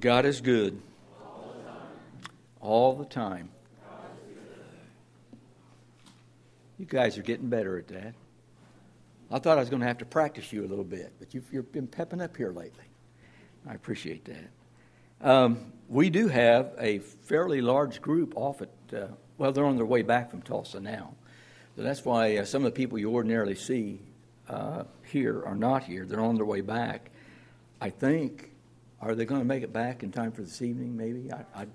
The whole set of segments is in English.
God is good all the time. You guys are getting better at that. I thought I was going to have to practice you a little bit, but you've, you've been pepping up here lately. I appreciate that. Um, we do have a fairly large group off at, uh, well, they're on their way back from Tulsa now. So that's why uh, some of the people you ordinarily see uh, here are not here. They're on their way back. I think, are they going to make it back in time for this evening, maybe? I, I,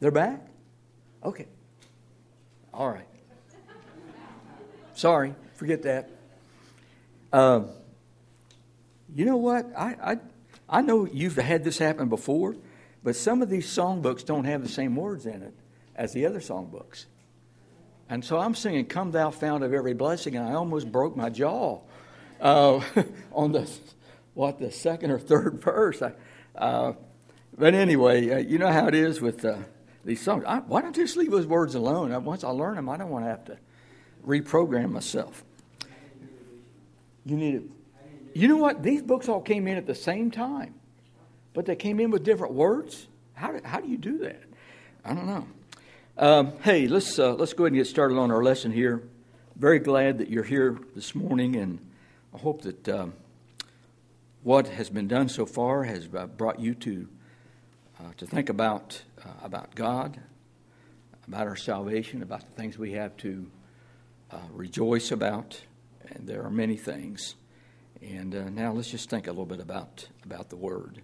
they're back? Okay. All right. Sorry, forget that. Um, you know what? I, I, I know you've had this happen before, but some of these songbooks don't have the same words in it as the other songbooks. And so I'm singing, Come Thou Fount of Every Blessing, and I almost broke my jaw uh, on the, what, the second or third verse. I, uh, but anyway, uh, you know how it is with uh, these songs. I, why don't you just leave those words alone? Once I learn them, I don't want to have to reprogram myself. You need it. You know what? These books all came in at the same time, but they came in with different words. How do, how do you do that? I don't know. Um, hey, let's uh, let's go ahead and get started on our lesson here. Very glad that you're here this morning, and I hope that um, what has been done so far has uh, brought you to uh, to think about uh, about God, about our salvation, about the things we have to uh, rejoice about, and there are many things. And uh, now let's just think a little bit about about the Word.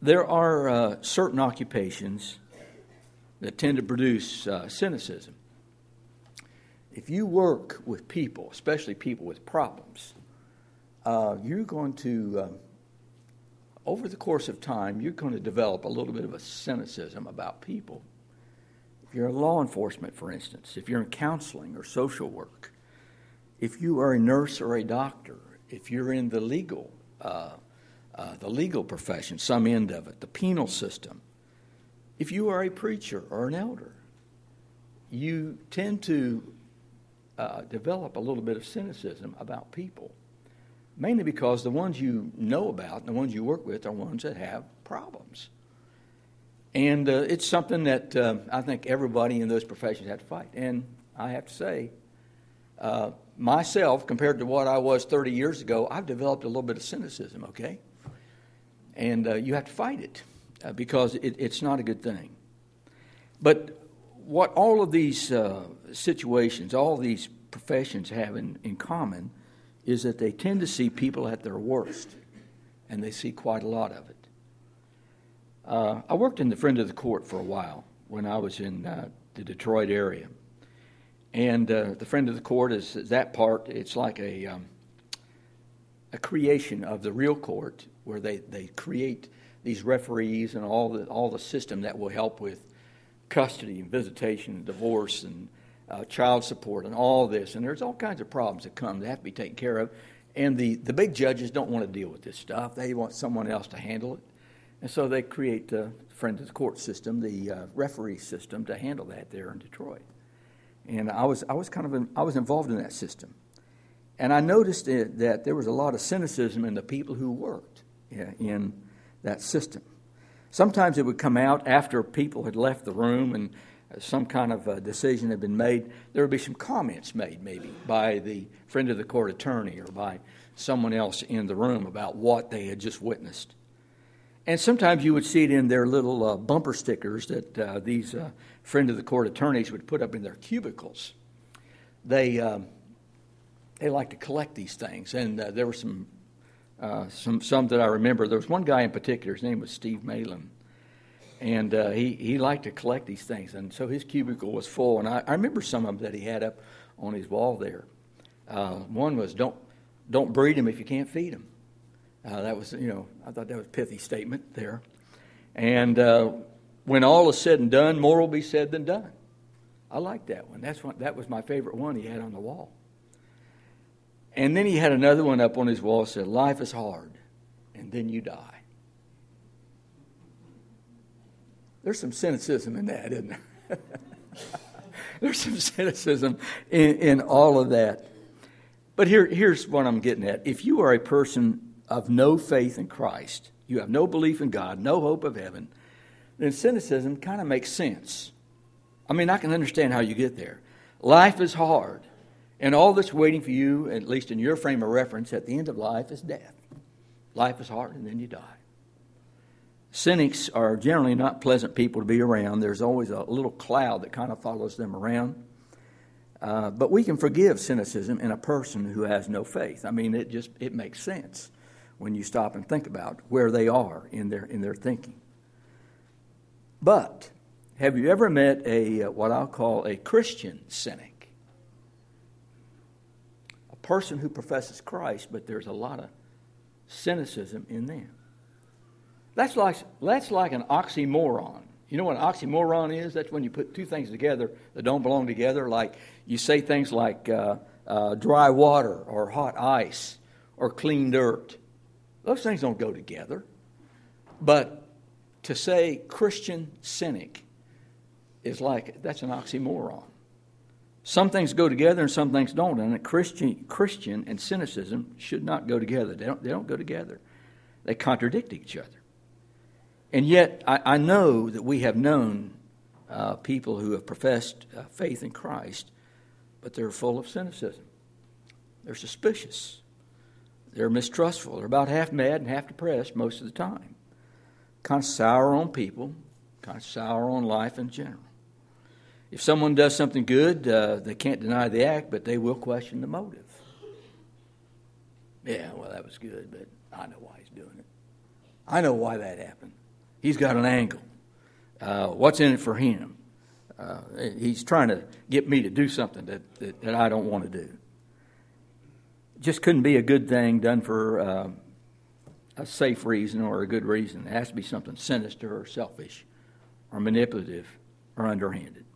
There are certain occupations that tend to produce uh, cynicism. If you work with people, especially people with problems, uh, you're going to, uh, over the course of time, you're going to develop a little bit of a cynicism about people. If you're in law enforcement, for instance, if you're in counseling or social work, if you are a nurse or a doctor, if you're in the legal, uh, uh, the legal profession, some end of it, the penal system, if you are a preacher or an elder, you tend to uh, develop a little bit of cynicism about people, mainly because the ones you know about and the ones you work with are ones that have problems. And uh, it's something that uh, I think everybody in those professions have to fight. And I have to say, uh, myself, compared to what I was 30 years ago, I've developed a little bit of cynicism, okay? And uh, you have to fight it uh, because it, it's not a good thing. But what all of these uh, situations, all these professions have in, in common is that they tend to see people at their worst, and they see quite a lot of it. Uh, I worked in the Friend of the Court for a while when I was in uh, the Detroit area. And uh, the Friend of the Court is, that part, it's like a, um, a creation of the real court where they, they create these referees and all the all the system that will help with custody and visitation and divorce and uh, child support and all this. And there's all kinds of problems that come that have to be taken care of. And the, the big judges don't want to deal with this stuff. They want someone else to handle it. And so they create the friend of the court system, the uh, referee system, to handle that there in Detroit. And I was, I was kind of in, I was involved in that system. And I noticed it, that there was a lot of cynicism in the people who worked in that system. Sometimes it would come out after people had left the room and some kind of a decision had been made. There would be some comments made, maybe, by the friend of the court attorney or by someone else in the room about what they had just witnessed. And sometimes you would see it in their little uh, bumper stickers that uh, these uh, friend of the court attorneys would put up in their cubicles. They um, they like to collect these things, and uh, there were some uh, some some that I remember. There was one guy in particular. His name was Steve Malin, and uh, he he liked to collect these things, and so his cubicle was full. And I, I remember some of them that he had up on his wall there. Uh, one was don't don't breed them if you can't feed them. Uh, that was you know I thought that was a pithy statement there. And uh, when all is said and done, more will be said than done. I like that one. That's one. That was my favorite one he had on the wall. And then he had another one up on his wall said, Life is hard, and then you die. There's some cynicism in that, isn't there? There's some cynicism in, in all of that. But here, here's what I'm getting at. If you are a person of no faith in Christ, you have no belief in God, no hope of heaven, then cynicism kind of makes sense. I mean, I can understand how you get there. Life is hard, and all that's waiting for you, at least in your frame of reference, at the end of life is death. Life is hard, and then you die. Cynics are generally not pleasant people to be around. There's always a little cloud that kind of follows them around. Uh, but we can forgive cynicism in a person who has no faith. I mean, it just it makes sense when you stop and think about where they are in their in their thinking. But have you ever met a uh, what I'll call a Christian cynic? A person who professes Christ, but there's a lot of cynicism in them. That's like that's like an oxymoron. You know what an oxymoron is? That's when you put two things together that don't belong together. Like you say things like uh, uh, dry water or hot ice or clean dirt. Those things don't go together. But to say Christian cynic is like that's an oxymoron. Some things go together and some things don't. And a Christian, Christian and cynicism should not go together. They don't, they don't go together. They contradict each other. And yet, I, I know that we have known uh, people who have professed uh, faith in Christ, but they're full of cynicism. They're suspicious. They're mistrustful. They're about half mad and half depressed most of the time. Kind of sour on people, kind of sour on life in general. If someone does something good, uh, they can't deny the act, but they will question the motive. Yeah, well, that was good, but I know why he's doing it. I know why that happened. He's got an angle. Uh, what's in it for him? Uh, he's trying to get me to do something that, that, that I don't want to do just couldn't be a good thing done for uh, a safe reason or a good reason. It has to be something sinister or selfish or manipulative or underhanded.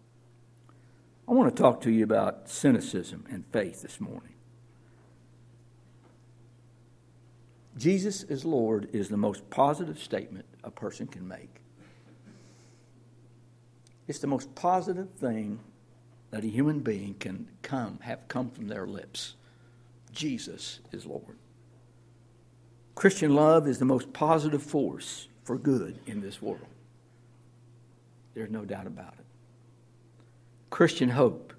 I want to talk to you about cynicism and faith this morning. Jesus is Lord is the most positive statement a person can make. It's the most positive thing that a human being can come have come from their lips. Jesus is Lord. Christian love is the most positive force for good in this world. There's no doubt about it. Christian hope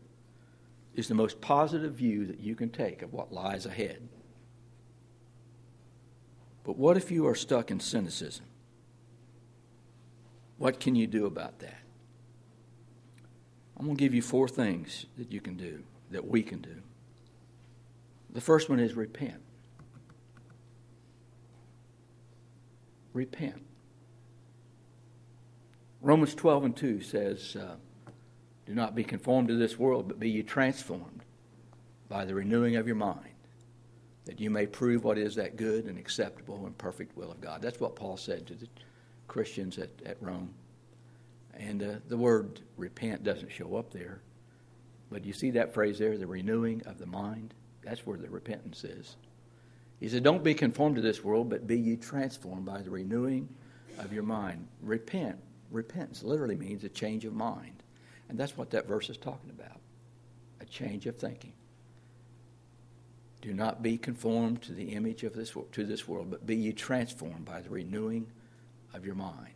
is the most positive view that you can take of what lies ahead. But what if you are stuck in cynicism? What can you do about that? I'm going to give you four things that you can do, that we can do. The first one is repent. Repent. Romans 12 and 2 says, uh, Do not be conformed to this world, but be ye transformed by the renewing of your mind, that you may prove what is that good and acceptable and perfect will of God. That's what Paul said to the Christians at, at Rome. And uh, the word repent doesn't show up there. But you see that phrase there, the renewing of the mind? That's where the repentance is. He said, Don't be conformed to this world, but be ye transformed by the renewing of your mind. Repent. Repentance literally means a change of mind. And that's what that verse is talking about a change of thinking. Do not be conformed to the image of this to this world, but be ye transformed by the renewing of your mind,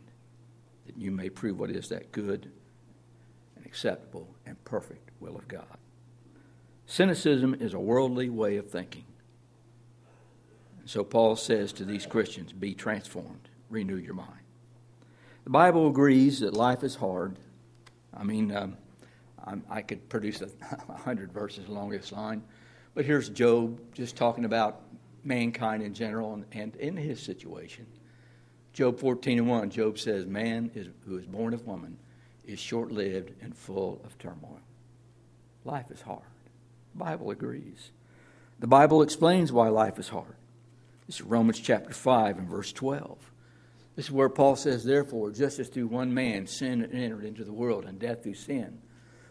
that you may prove what is that good and acceptable and perfect will of God. Cynicism is a worldly way of thinking. And So Paul says to these Christians, be transformed, renew your mind. The Bible agrees that life is hard. I mean, um, i could produce a, a hundred verses along this line, but here's Job just talking about mankind in general and, and in his situation. Job 14 and 1, Job says, Man is, who is born of woman is short lived and full of turmoil. Life is hard. The Bible agrees. The Bible explains why life is hard. This is Romans chapter 5 and verse 12. This is where Paul says, Therefore, just as through one man sin entered into the world, and death through sin,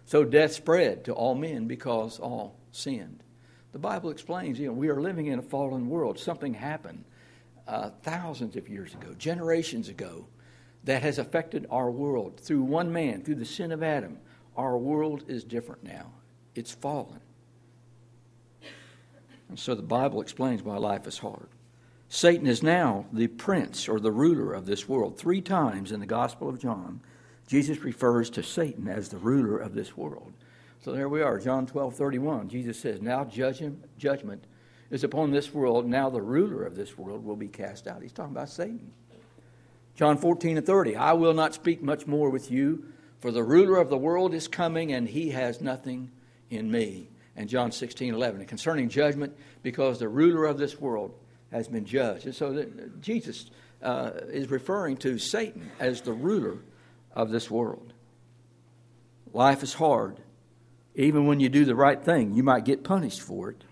so death spread to all men because all sinned. The Bible explains, you know, we are living in a fallen world. Something happened uh, thousands of years ago, generations ago, that has affected our world. Through one man, through the sin of Adam, our world is different now. It's fallen. And so the Bible explains why life is hard. Satan is now the prince or the ruler of this world. Three times in the Gospel of John, Jesus refers to Satan as the ruler of this world. So there we are, John 12, 31. Jesus says, Now judgment is upon this world. Now the ruler of this world will be cast out. He's talking about Satan. John 14 and 30. I will not speak much more with you, for the ruler of the world is coming, and he has nothing in me. And John 16, 11. And concerning judgment, because the ruler of this world has been judged. And so Jesus uh, is referring to Satan as the ruler of this world. Life is hard. Even when you do the right thing, you might get punished for it.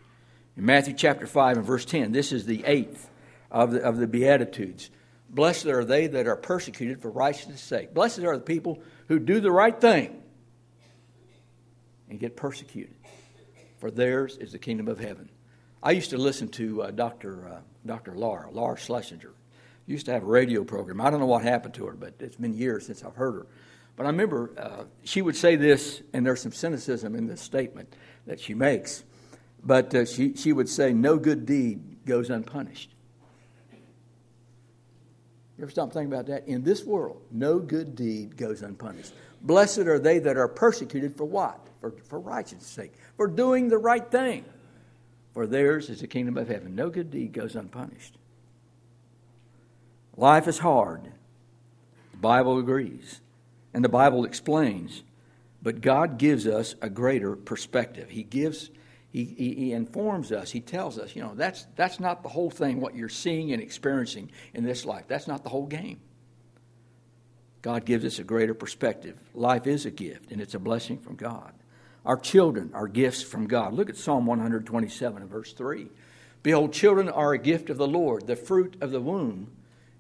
In Matthew chapter 5 and verse 10, this is the eighth of the, of the Beatitudes. Blessed are they that are persecuted for righteousness' sake. Blessed are the people who do the right thing and get persecuted, for theirs is the kingdom of heaven. I used to listen to uh, Dr. Uh, Dr. Laura, Laura Schlesinger. Used to have a radio program. I don't know what happened to her, but it's been years since I've heard her. But I remember uh, she would say this, and there's some cynicism in this statement that she makes. But uh, she, she would say, No good deed goes unpunished. You ever stop thinking about that? In this world, no good deed goes unpunished. Blessed are they that are persecuted for what? For, for righteousness' sake, for doing the right thing. For theirs is the kingdom of heaven. No good deed goes unpunished. Life is hard. The Bible agrees. And the Bible explains. But God gives us a greater perspective. He gives, he, he, he, informs us, He tells us, you know, that's, that's not the whole thing, what you're seeing and experiencing in this life. That's not the whole game. God gives us a greater perspective. Life is a gift, and it's a blessing from God. Our children are gifts from God. Look at Psalm 127 and verse 3. Behold, children are a gift of the Lord. The fruit of the womb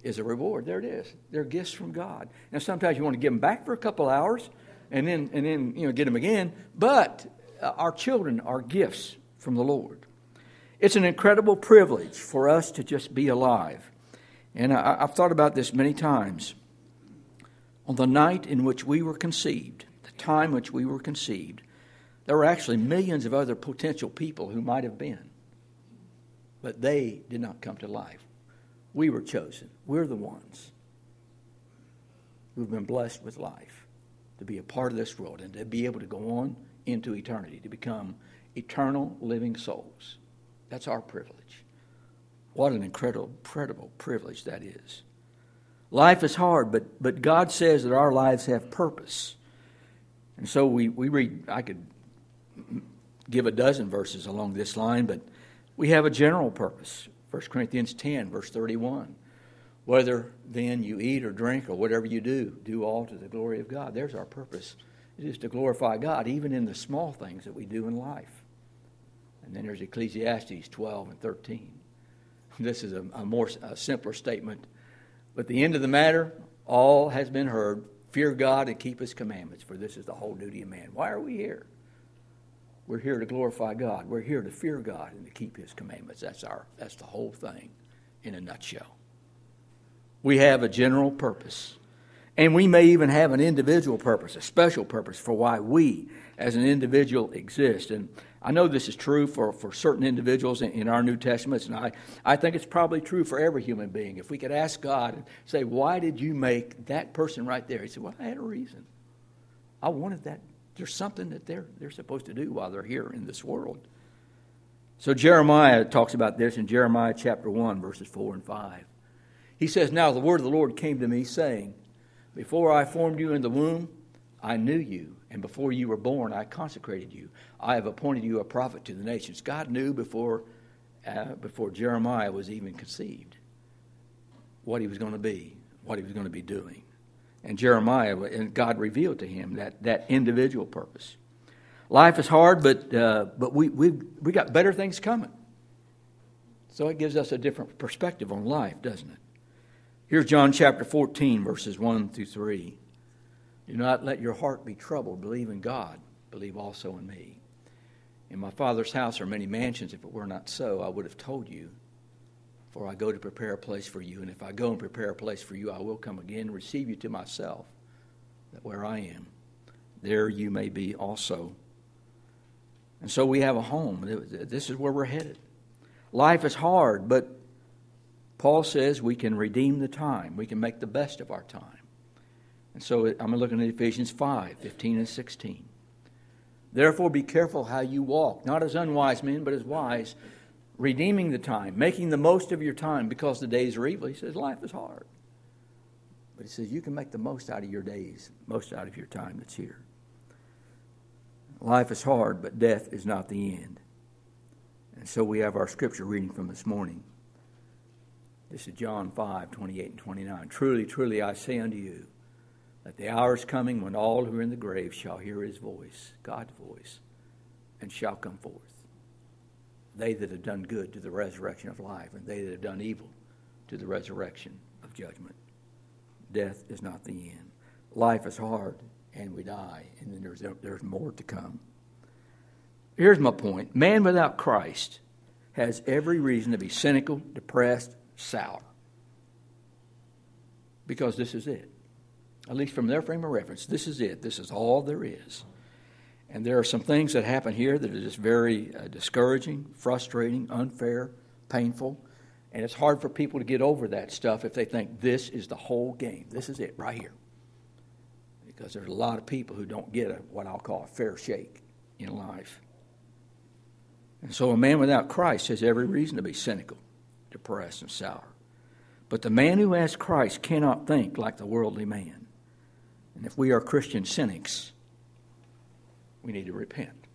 is a reward. There it is. They're gifts from God. Now, sometimes you want to give them back for a couple hours and then, and then you know, get them again. But uh, our children are gifts from the Lord. It's an incredible privilege for us to just be alive. And I, I've thought about this many times. On the night in which we were conceived, the time which we were conceived, there were actually millions of other potential people who might have been, but they did not come to life. We were chosen. We're the ones who've been blessed with life to be a part of this world and to be able to go on into eternity, to become eternal living souls. That's our privilege. What an incredible, incredible privilege that is. Life is hard, but, but God says that our lives have purpose. And so we, we read, I could give a dozen verses along this line, but we have a general purpose. 1 Corinthians 10, verse 31. Whether then you eat or drink or whatever you do, do all to the glory of God. There's our purpose. It is to glorify God, even in the small things that we do in life. And then there's Ecclesiastes 12 and 13. This is a, a more a simpler statement. But the end of the matter, all has been heard. Fear God and keep his commandments, for this is the whole duty of man. Why are we here? We're here to glorify God. We're here to fear God and to keep His commandments. That's our that's the whole thing in a nutshell. We have a general purpose. And we may even have an individual purpose, a special purpose for why we as an individual exist. And I know this is true for, for certain individuals in, in our New Testaments, and I, I think it's probably true for every human being. If we could ask God and say, Why did you make that person right there? He said, Well, I had a reason. I wanted that there's something that they're, they're supposed to do while they're here in this world. So Jeremiah talks about this in Jeremiah chapter 1, verses 4 and 5. He says, Now the word of the Lord came to me, saying, Before I formed you in the womb, I knew you, and before you were born, I consecrated you. I have appointed you a prophet to the nations. God knew before, uh, before Jeremiah was even conceived what he was going to be, what he was going to be doing and Jeremiah, and God revealed to him that, that individual purpose. Life is hard, but, uh, but we, we, we got better things coming. So it gives us a different perspective on life, doesn't it? Here's John chapter 14, verses 1 through 3. Do not let your heart be troubled. Believe in God. Believe also in me. In my Father's house are many mansions. If it were not so, I would have told you. For I go to prepare a place for you, and if I go and prepare a place for you, I will come again and receive you to myself, that where I am, there you may be also. And so we have a home. This is where we're headed. Life is hard, but Paul says we can redeem the time, we can make the best of our time. And so I'm looking at Ephesians 5 15 and 16. Therefore, be careful how you walk, not as unwise men, but as wise, redeeming the time, making the most of your time because the days are evil. He says life is hard. But he says you can make the most out of your days, most out of your time that's here. Life is hard, but death is not the end. And so we have our scripture reading from this morning. This is John 5 28 and 29. Truly, truly, I say unto you, that the hour is coming when all who are in the grave shall hear his voice, God's voice, and shall come forth. They that have done good to the resurrection of life, and they that have done evil to the resurrection of judgment. Death is not the end. Life is hard, and we die, and then there's, there's more to come. Here's my point man without Christ has every reason to be cynical, depressed, sour. Because this is it at least from their frame of reference, this is it. This is all there is. And there are some things that happen here that are just very uh, discouraging, frustrating, unfair, painful. And it's hard for people to get over that stuff if they think this is the whole game. This is it right here. Because there's a lot of people who don't get a, what I'll call a fair shake in life. And so a man without Christ has every reason to be cynical, depressed, and sour. But the man who has Christ cannot think like the worldly man. And if we are Christian cynics, we need to repent.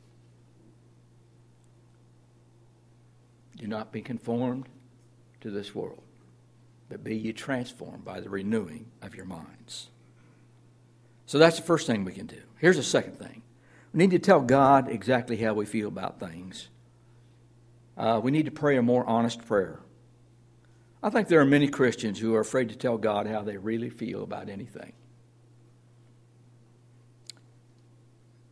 Do not be conformed to this world, but be ye transformed by the renewing of your minds. So that's the first thing we can do. Here's the second thing we need to tell God exactly how we feel about things. Uh, we need to pray a more honest prayer. I think there are many Christians who are afraid to tell God how they really feel about anything.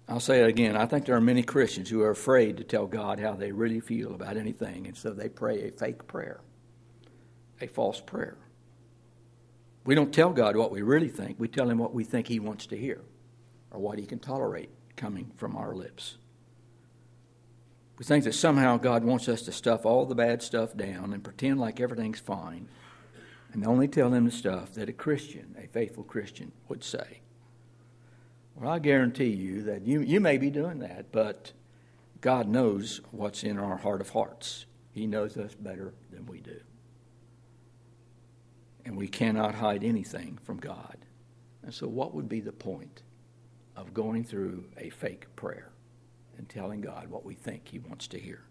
I'll say it again. I think there are many Christians who are afraid to tell God how they really feel about anything, and so they pray a fake prayer, a false prayer. We don't tell God what we really think, we tell Him what we think He wants to hear or what He can tolerate coming from our lips. We think that somehow God wants us to stuff all the bad stuff down and pretend like everything's fine and only tell Him the stuff that a Christian, a faithful Christian, would say. Well, I guarantee you that you, you may be doing that, but God knows what's in our heart of hearts. He knows us better than we do. And we cannot hide anything from God. And so, what would be the point of going through a fake prayer and telling God what we think He wants to hear?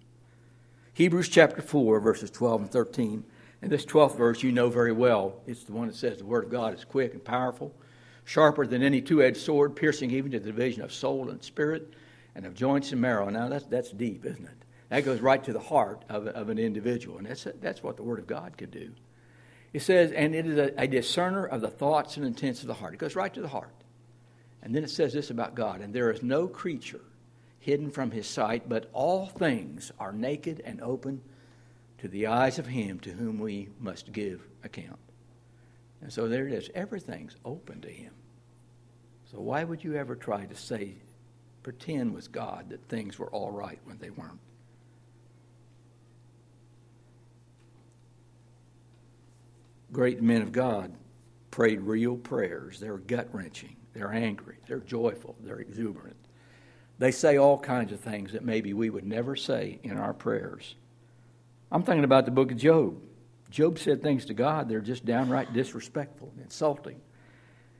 Hebrews chapter 4, verses 12 and 13. And this 12th verse you know very well. It's the one that says the Word of God is quick and powerful sharper than any two edged sword, piercing even to the division of soul and spirit and of joints and marrow. Now, that's, that's deep, isn't it? That goes right to the heart of, of an individual, and that's, that's what the Word of God could do. It says, and it is a, a discerner of the thoughts and intents of the heart. It goes right to the heart. And then it says this about God, and there is no creature hidden from his sight, but all things are naked and open to the eyes of him to whom we must give account. And so there it is. Everything's open to him. So why would you ever try to say, pretend with God that things were all right when they weren't? Great men of God prayed real prayers. They're gut wrenching. They're angry. They're joyful. They're exuberant. They say all kinds of things that maybe we would never say in our prayers. I'm thinking about the book of Job. Job said things to God that are just downright disrespectful and insulting.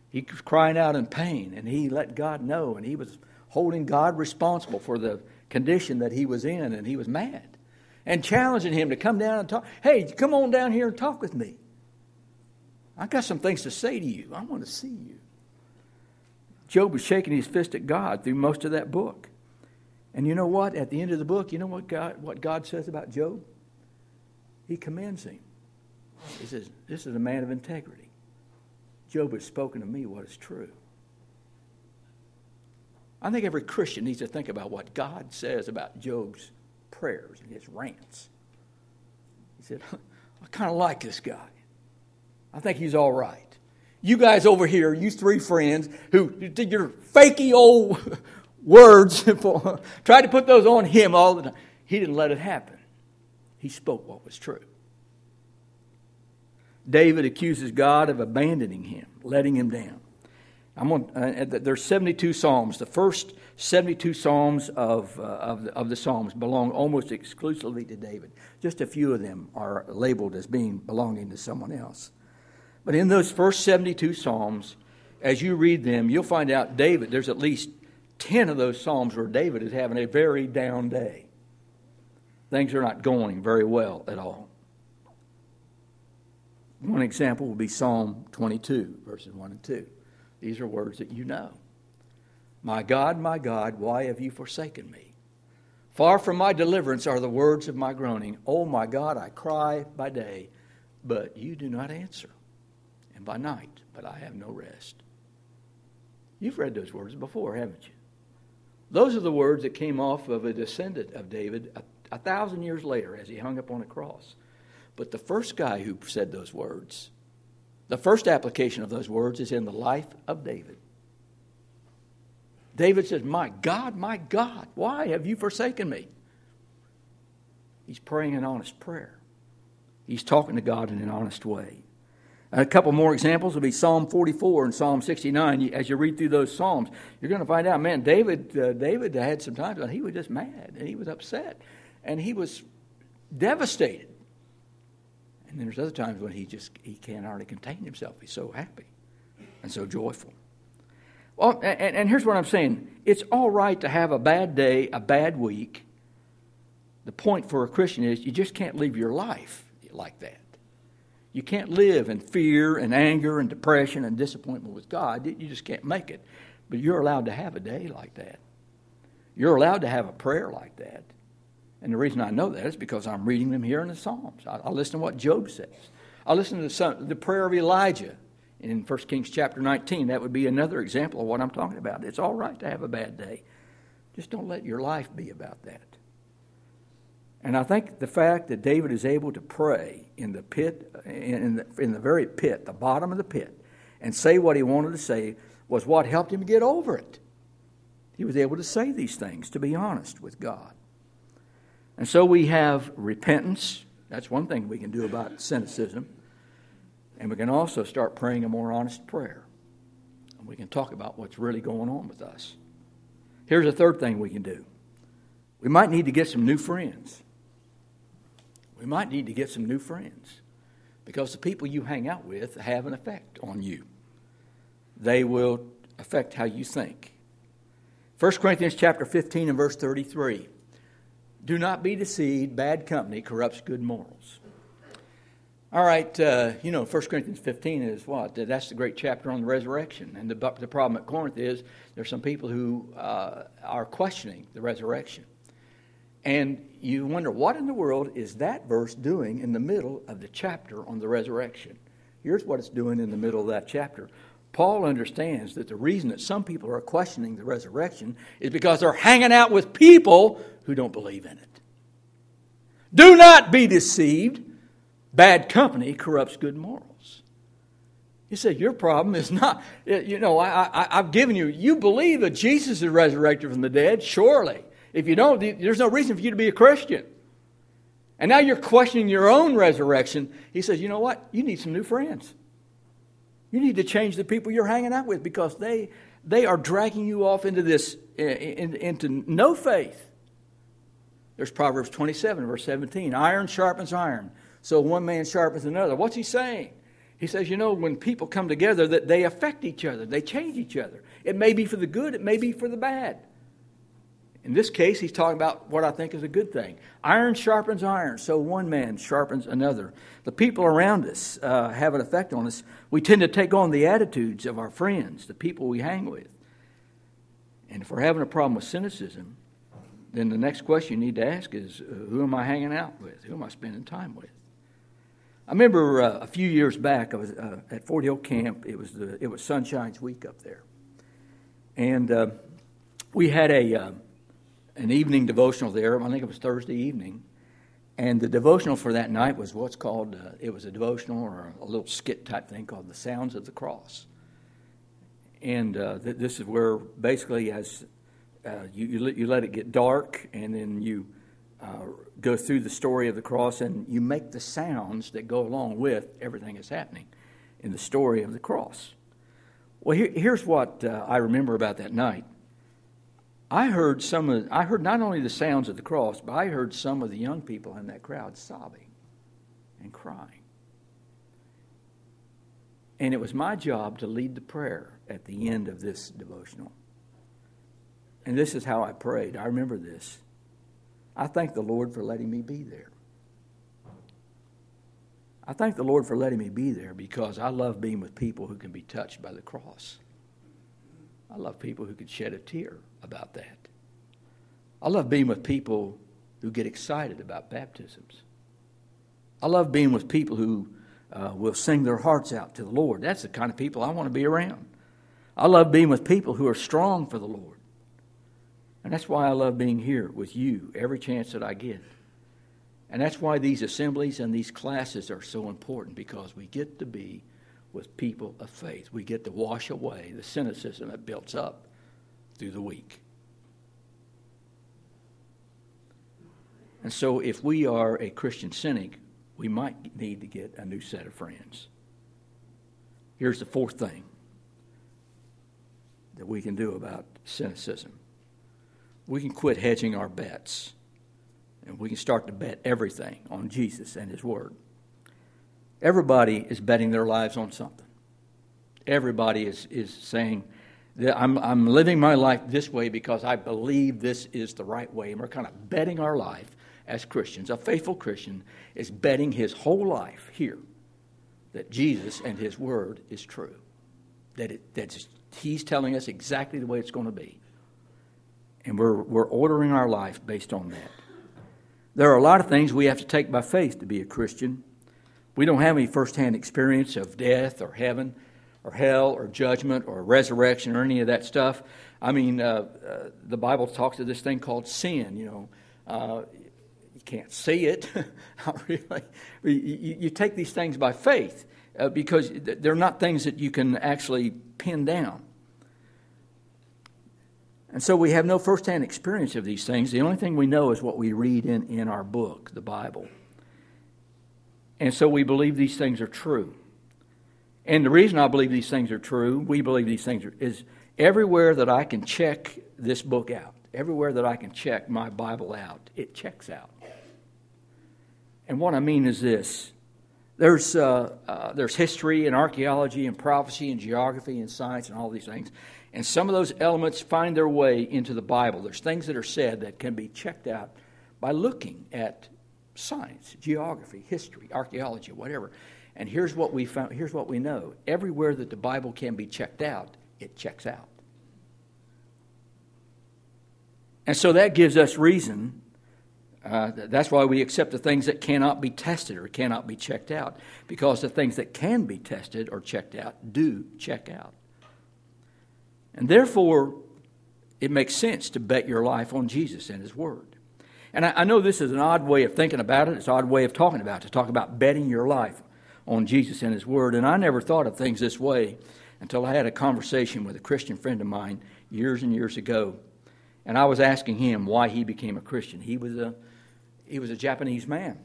He was crying out in pain, and he let God know, and he was holding God responsible for the condition that he was in, and he was mad. And challenging him to come down and talk. Hey, come on down here and talk with me. I've got some things to say to you. I want to see you. Job was shaking his fist at God through most of that book. And you know what? At the end of the book, you know what God, what God says about Job? He commends him. He says, This is a man of integrity. Job has spoken to me what is true. I think every Christian needs to think about what God says about Job's prayers and his rants. He said, I kind of like this guy. I think he's all right. You guys over here, you three friends who did your fakey old words, tried to put those on him all the time. He didn't let it happen. He spoke what was true. David accuses God of abandoning him, letting him down. I'm on, uh, there's 72 Psalms. The first 72 Psalms of, uh, of, the, of the Psalms belong almost exclusively to David. Just a few of them are labeled as being belonging to someone else. But in those first 72 Psalms, as you read them, you'll find out David, there's at least 10 of those Psalms where David is having a very down day. Things are not going very well at all. One example would be Psalm 22, verses 1 and 2. These are words that you know. My God, my God, why have you forsaken me? Far from my deliverance are the words of my groaning. Oh, my God, I cry by day, but you do not answer, and by night, but I have no rest. You've read those words before, haven't you? Those are the words that came off of a descendant of David a, a thousand years later as he hung up on a cross. But the first guy who said those words, the first application of those words is in the life of David. David says, My God, my God, why have you forsaken me? He's praying an honest prayer. He's talking to God in an honest way. A couple more examples will be Psalm 44 and Psalm 69. As you read through those Psalms, you're going to find out, man, David, uh, David had some times when he was just mad and he was upset and he was devastated. And then there's other times when he just he can't hardly contain himself. He's so happy and so joyful. Well, and, and here's what I'm saying: it's all right to have a bad day, a bad week. The point for a Christian is you just can't live your life like that. You can't live in fear and anger and depression and disappointment with God. You just can't make it. But you're allowed to have a day like that. You're allowed to have a prayer like that. And the reason I know that is because I'm reading them here in the Psalms. I, I listen to what Job says. I listen to the, the prayer of Elijah in 1 Kings chapter 19. That would be another example of what I'm talking about. It's all right to have a bad day. Just don't let your life be about that. And I think the fact that David is able to pray in the pit, in the, in the very pit, the bottom of the pit, and say what he wanted to say was what helped him get over it. He was able to say these things, to be honest with God. And so we have repentance. That's one thing we can do about cynicism. And we can also start praying a more honest prayer. And we can talk about what's really going on with us. Here's a third thing we can do we might need to get some new friends. We might need to get some new friends because the people you hang out with have an effect on you. They will affect how you think. 1 Corinthians chapter 15 and verse 33. Do not be deceived. Bad company corrupts good morals. All right, uh, you know, 1 Corinthians 15 is what? That's the great chapter on the resurrection. And the, the problem at Corinth is there's some people who uh, are questioning the resurrection. And you wonder, what in the world is that verse doing in the middle of the chapter on the resurrection? Here's what it's doing in the middle of that chapter. Paul understands that the reason that some people are questioning the resurrection is because they're hanging out with people who don't believe in it. Do not be deceived. Bad company corrupts good morals. He said, Your problem is not, you know, I, I, have given you, you believe that Jesus is resurrected from the dead, surely. If you don't, there's no reason for you to be a Christian. And now you're questioning your own resurrection. He says, You know what? You need some new friends. You need to change the people you're hanging out with because they, they are dragging you off into this, eh, eh, in, into no faith. There's Proverbs 27, verse 17. Iron sharpens iron, so one man sharpens another. What's he saying? He says, you know, when people come together, that they affect each other, they change each other. It may be for the good, it may be for the bad. In this case, he's talking about what I think is a good thing. Iron sharpens iron, so one man sharpens another. The people around us uh, have an effect on us. We tend to take on the attitudes of our friends, the people we hang with. And if we're having a problem with cynicism, then the next question you need to ask is uh, who am I hanging out with? Who am I spending time with? I remember uh, a few years back, I was uh, at Fort Hill Camp. It was, the, it was Sunshine's Week up there. And uh, we had a, uh, an evening devotional there. I think it was Thursday evening. And the devotional for that night was what's called, uh, it was a devotional or a little skit type thing called The Sounds of the Cross. And th- this is where basically, as uh, you, you, let, you, let, it get dark, and then you uh, go through the story of the cross and you make the sounds that go along with everything that's happening in the story of the cross. Well, here, here's what uh, I remember about that night. I heard some of, I heard not only the sounds of the cross, but I heard some of the young people in that crowd sobbing and crying. And it was my job to lead the prayer at the end of this devotional. And this is how I prayed. I remember this. I thank the Lord for letting me be there. I thank the Lord for letting me be there because I love being with people who can be touched by the cross. I love people who can shed a tear about that. I love being with people who get excited about baptisms. I love being with people who uh, will sing their hearts out to the Lord. That's the kind of people I want to be around. I love being with people who are strong for the Lord. And that's why I love being here with you every chance that I get. And that's why these assemblies and these classes are so important because we get to be with people of faith. We get to wash away the cynicism that builds up through the week. And so, if we are a Christian cynic, we might need to get a new set of friends. Here's the fourth thing that we can do about cynicism we can quit hedging our bets and we can start to bet everything on Jesus and His Word. Everybody is betting their lives on something. Everybody is, is saying, I'm, I'm living my life this way because I believe this is the right way. And we're kind of betting our life as Christians. A faithful Christian is betting his whole life here that Jesus and his word is true. That, it, that he's telling us exactly the way it's going to be. And we're, we're ordering our life based on that. There are a lot of things we have to take by faith to be a Christian. We don't have any firsthand experience of death or heaven or hell or judgment or resurrection or any of that stuff. I mean, uh, uh, the Bible talks of this thing called sin. You know, uh, you can't see it, not really. You, you, take these things by faith uh, because they're not things that you can actually pin down. And so we have no firsthand experience of these things. The only thing we know is what we read in, in our book, the Bible. And so we believe these things are true. And the reason I believe these things are true, we believe these things are, is everywhere that I can check this book out, everywhere that I can check my Bible out, it checks out. And what I mean is this there's, uh, uh, there's history and archaeology and prophecy and geography and science and all these things. And some of those elements find their way into the Bible. There's things that are said that can be checked out by looking at science, geography, history, archaeology, whatever. And here's what we found, here's what we know. Everywhere that the Bible can be checked out, it checks out. And so that gives us reason. Uh, that's why we accept the things that cannot be tested or cannot be checked out, because the things that can be tested or checked out do check out. And therefore, it makes sense to bet your life on Jesus and His Word. And I, I, know this is an odd way of thinking about it, it's an odd way of talking about it, to talk about betting your life on Jesus and His Word. And I never thought of things this way until I had a conversation with a Christian friend of mine years and years ago. And I was asking him why he became a Christian. He was a, he was a Japanese man.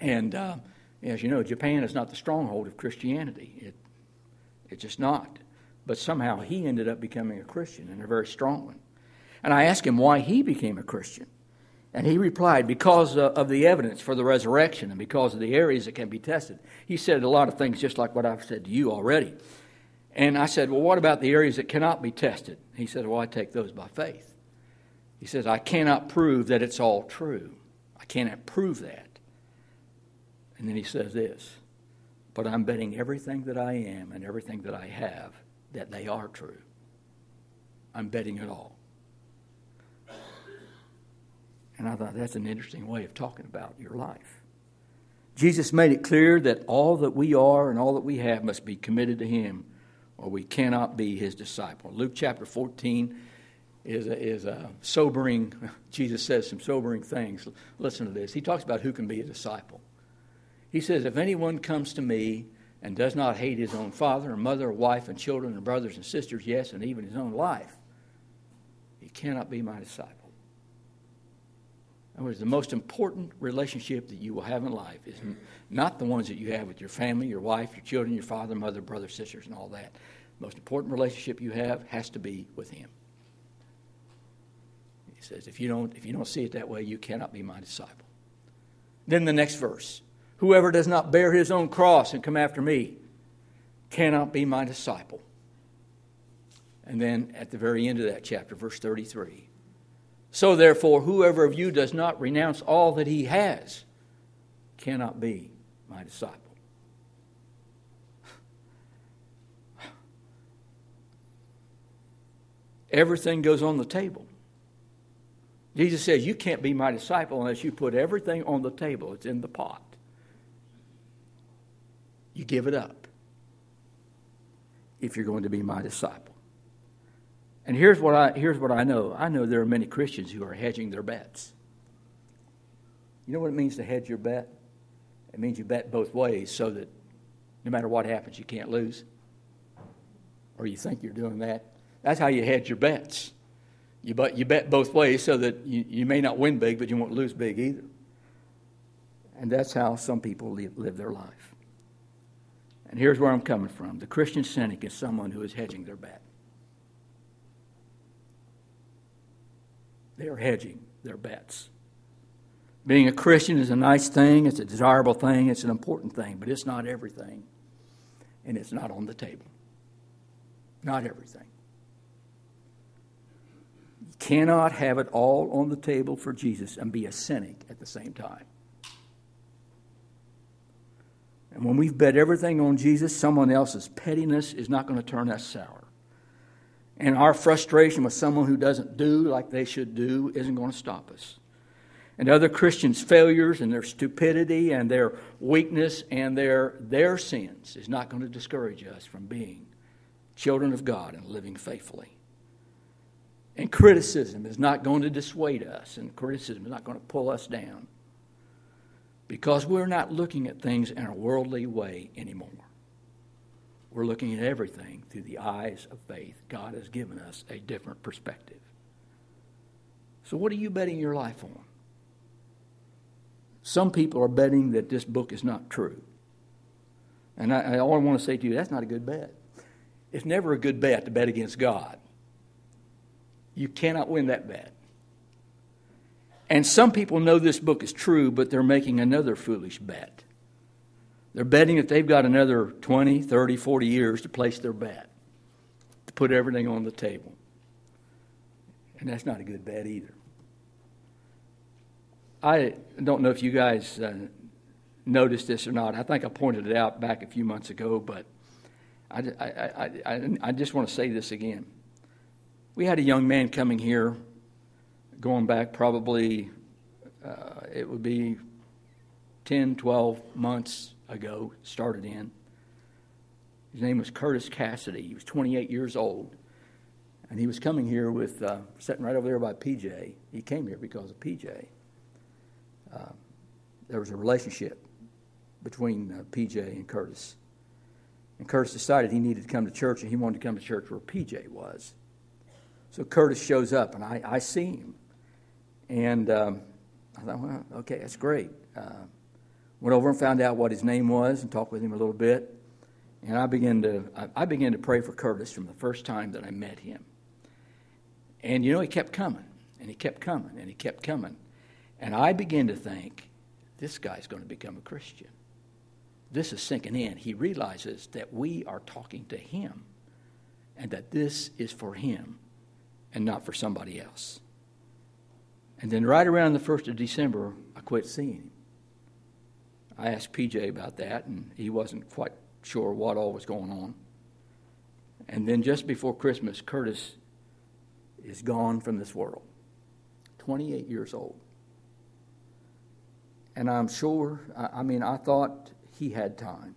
And uh, as you know, Japan is not the stronghold of Christianity. It, it's just not. But somehow he ended up becoming a Christian and a very strong one. And I asked him why he became a Christian. And he replied, because uh, of the evidence for the resurrection and because of the areas that can be tested. He said a lot of things just like what I've said to you already. And I said, Well, what about the areas that cannot be tested? He said, Well, I take those by faith. He says, I cannot prove that it's all true. I cannot prove that. And then he says this, But I'm betting everything that I am and everything that I have that they are true. I'm betting it all. And I thought that's an interesting way of talking about your life. Jesus made it clear that all that we are and all that we have must be committed to Him, or we cannot be His disciple. Luke chapter 14 is a, is a sobering, Jesus says some sobering things. Listen to this. He talks about who can be a disciple. He says, If anyone comes to me and does not hate his own father and mother, or wife and children and brothers and sisters, yes, and even his own life, he cannot be my disciple. In other words, the most important relationship that you will have in life is not the ones that you have with your family, your wife, your children, your father, mother, brother, sisters, and all that. The most important relationship you have has to be with Him. He says, if you don't, if you don't see it that way, you cannot be my disciple. Then the next verse Whoever does not bear his own cross and come after me cannot be my disciple. And then at the very end of that chapter, verse 33 So therefore, whoever of you does not renounce all that he has cannot be my disciple. Everything goes on the table. Jesus says, You can't be my disciple unless you put everything on the table. It's in the pot. You give it up if you're going to be my disciple. And here's what I, here's what I know I know there are many Christians who are hedging their bets. You know what it means to hedge your bet? It means you bet both ways so that no matter what happens, you can't lose. Or you think you're doing that. That's how you hedge your bets. You bet, you bet both ways so that you, you may not win big, but you won't lose big either. And that's how some people live, live their life. And here's where I'm coming from the Christian cynic is someone who is hedging their bet. They are hedging their bets. Being a Christian is a nice thing, it's a desirable thing, it's an important thing, but it's not everything. And it's not on the table. Not everything You cannot have it all on the table for Jesus and be a cynic at the same time. And when we've bet everything on Jesus, someone else's pettiness is not going to turn us sour. And our frustration with someone who doesn't do like they should do isn't going to stop us. And other Christians' failures and their stupidity and their weakness and their, their sins is not going to discourage us from being children of God and living faithfully. And criticism is not going to dissuade us, and criticism is not going to pull us down because we're not looking at things in a worldly way anymore. We're looking at everything through the eyes of faith. God has given us a different perspective. So, what are you betting your life on? Some people are betting that this book is not true. And I, I, all I want to say to you, that's not a good bet. It's never a good bet to bet against God. You cannot win that bet. And some people know this book is true, but they're making another foolish bet. They're betting that they've got another 20, 30, 40 years to place their bet, to put everything on the table. And that's not a good bet either. I don't know if you guys uh, noticed this or not. I think I pointed it out back a few months ago, but I, I, I, I just want to say this again. We had a young man coming here, going back probably, uh, it would be 10, 12 months ago, started in. His name was Curtis Cassidy. He was 28 years old. And he was coming here with, uh, sitting right over there by PJ. He came here because of PJ. Uh, there was a relationship between uh, PJ and Curtis. And Curtis decided he needed to come to church, and he wanted to come to church where PJ was. So Curtis shows up, and I, I see him. And um, I thought, well, okay, that's great. Uh, went over and found out what his name was and talked with him a little bit. And I began to I, began to pray for Curtis from the first time that I met him. And you know, he kept coming, and he kept coming, and he kept coming. And I began to think, this guy's going to become a Christian. This is sinking in. He realizes that we are talking to him and that this is for him and not for somebody else. And then right around the 1st of December, I quit seeing him. I asked PJ about that, and he wasn't quite sure what all was going on. And then just before Christmas, Curtis is gone from this world. 28 years old. And I'm sure, I, mean, I thought he had time.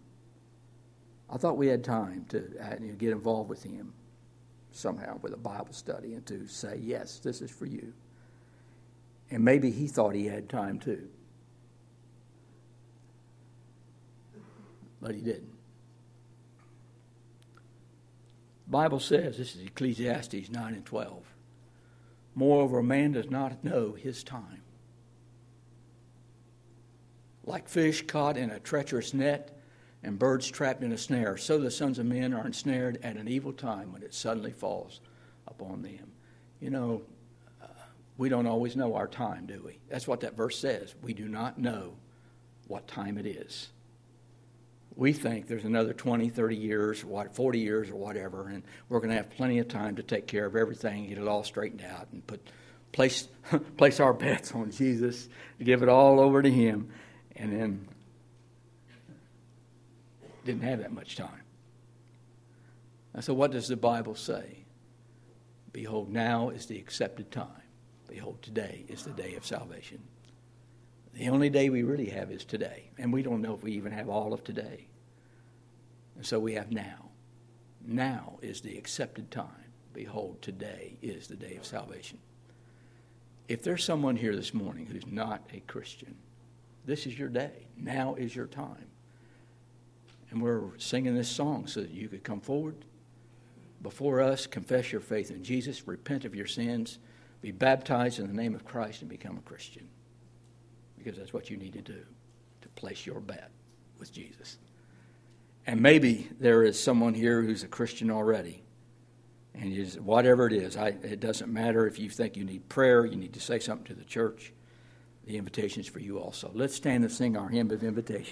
I thought we had time to uh, get involved with him somehow with a Bible study and to say, yes, this is for you. And maybe he thought he had time too. But he didn't. The Bible says, this is Ecclesiastes 9 and 12. Moreover, a man does not know his time. Like fish caught in a treacherous net and birds trapped in a snare, so the sons of men are ensnared at an evil time when it suddenly falls upon them. You know, uh, we don't always know our time, do we? That's what that verse says. We do not know what time it is. We think there's another 20, 30 years, what, 40 years or whatever, and we're going to have plenty of time to take care of everything, get it all straightened out, and put place place our bets on Jesus, give it all over to Him, and then didn't have that much time. And so, what does the Bible say? Behold, now is the accepted time. Behold, today is the day of salvation. The only day we really have is today, and we don't know if we even have all of today. And so we have now. Now is the accepted time. Behold, today is the day of salvation. If there's someone here this morning who's not a Christian, this is your day. Now is your time. And we're singing this song so that you could come forward before us, confess your faith in Jesus, repent of your sins, be baptized in the name of Christ, and become a Christian. Because that's what you need to do to place your bet with Jesus. And maybe there is someone here who's a Christian already. And is, whatever it is, I, it doesn't matter if you think you need prayer, you need to say something to the church. The invitation is for you also. Let's stand and sing our hymn of invitation.